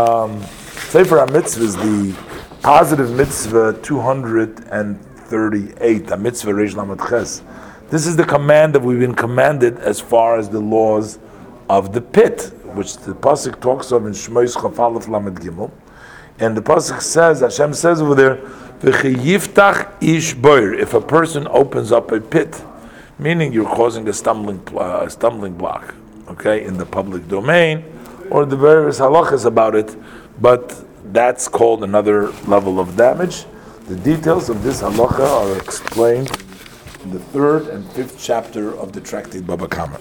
Sefer HaMitzvah is the positive mitzvah 238, a mitzvah Reish Ches. This is the command that we've been commanded as far as the laws of the pit, which the Pasuk talks of in Shmois Chof Alef Lamed Gimel. And the Pasuk says, Hashem says over there, V'cheyiftach ish boir, if a person opens up a pit, meaning you're causing a stumbling, uh, stumbling block, okay, in the public domain, or the various halachas about it, but that's called another level of damage. The details of this halacha are explained in the third and fifth chapter of the tractate Baba Kama.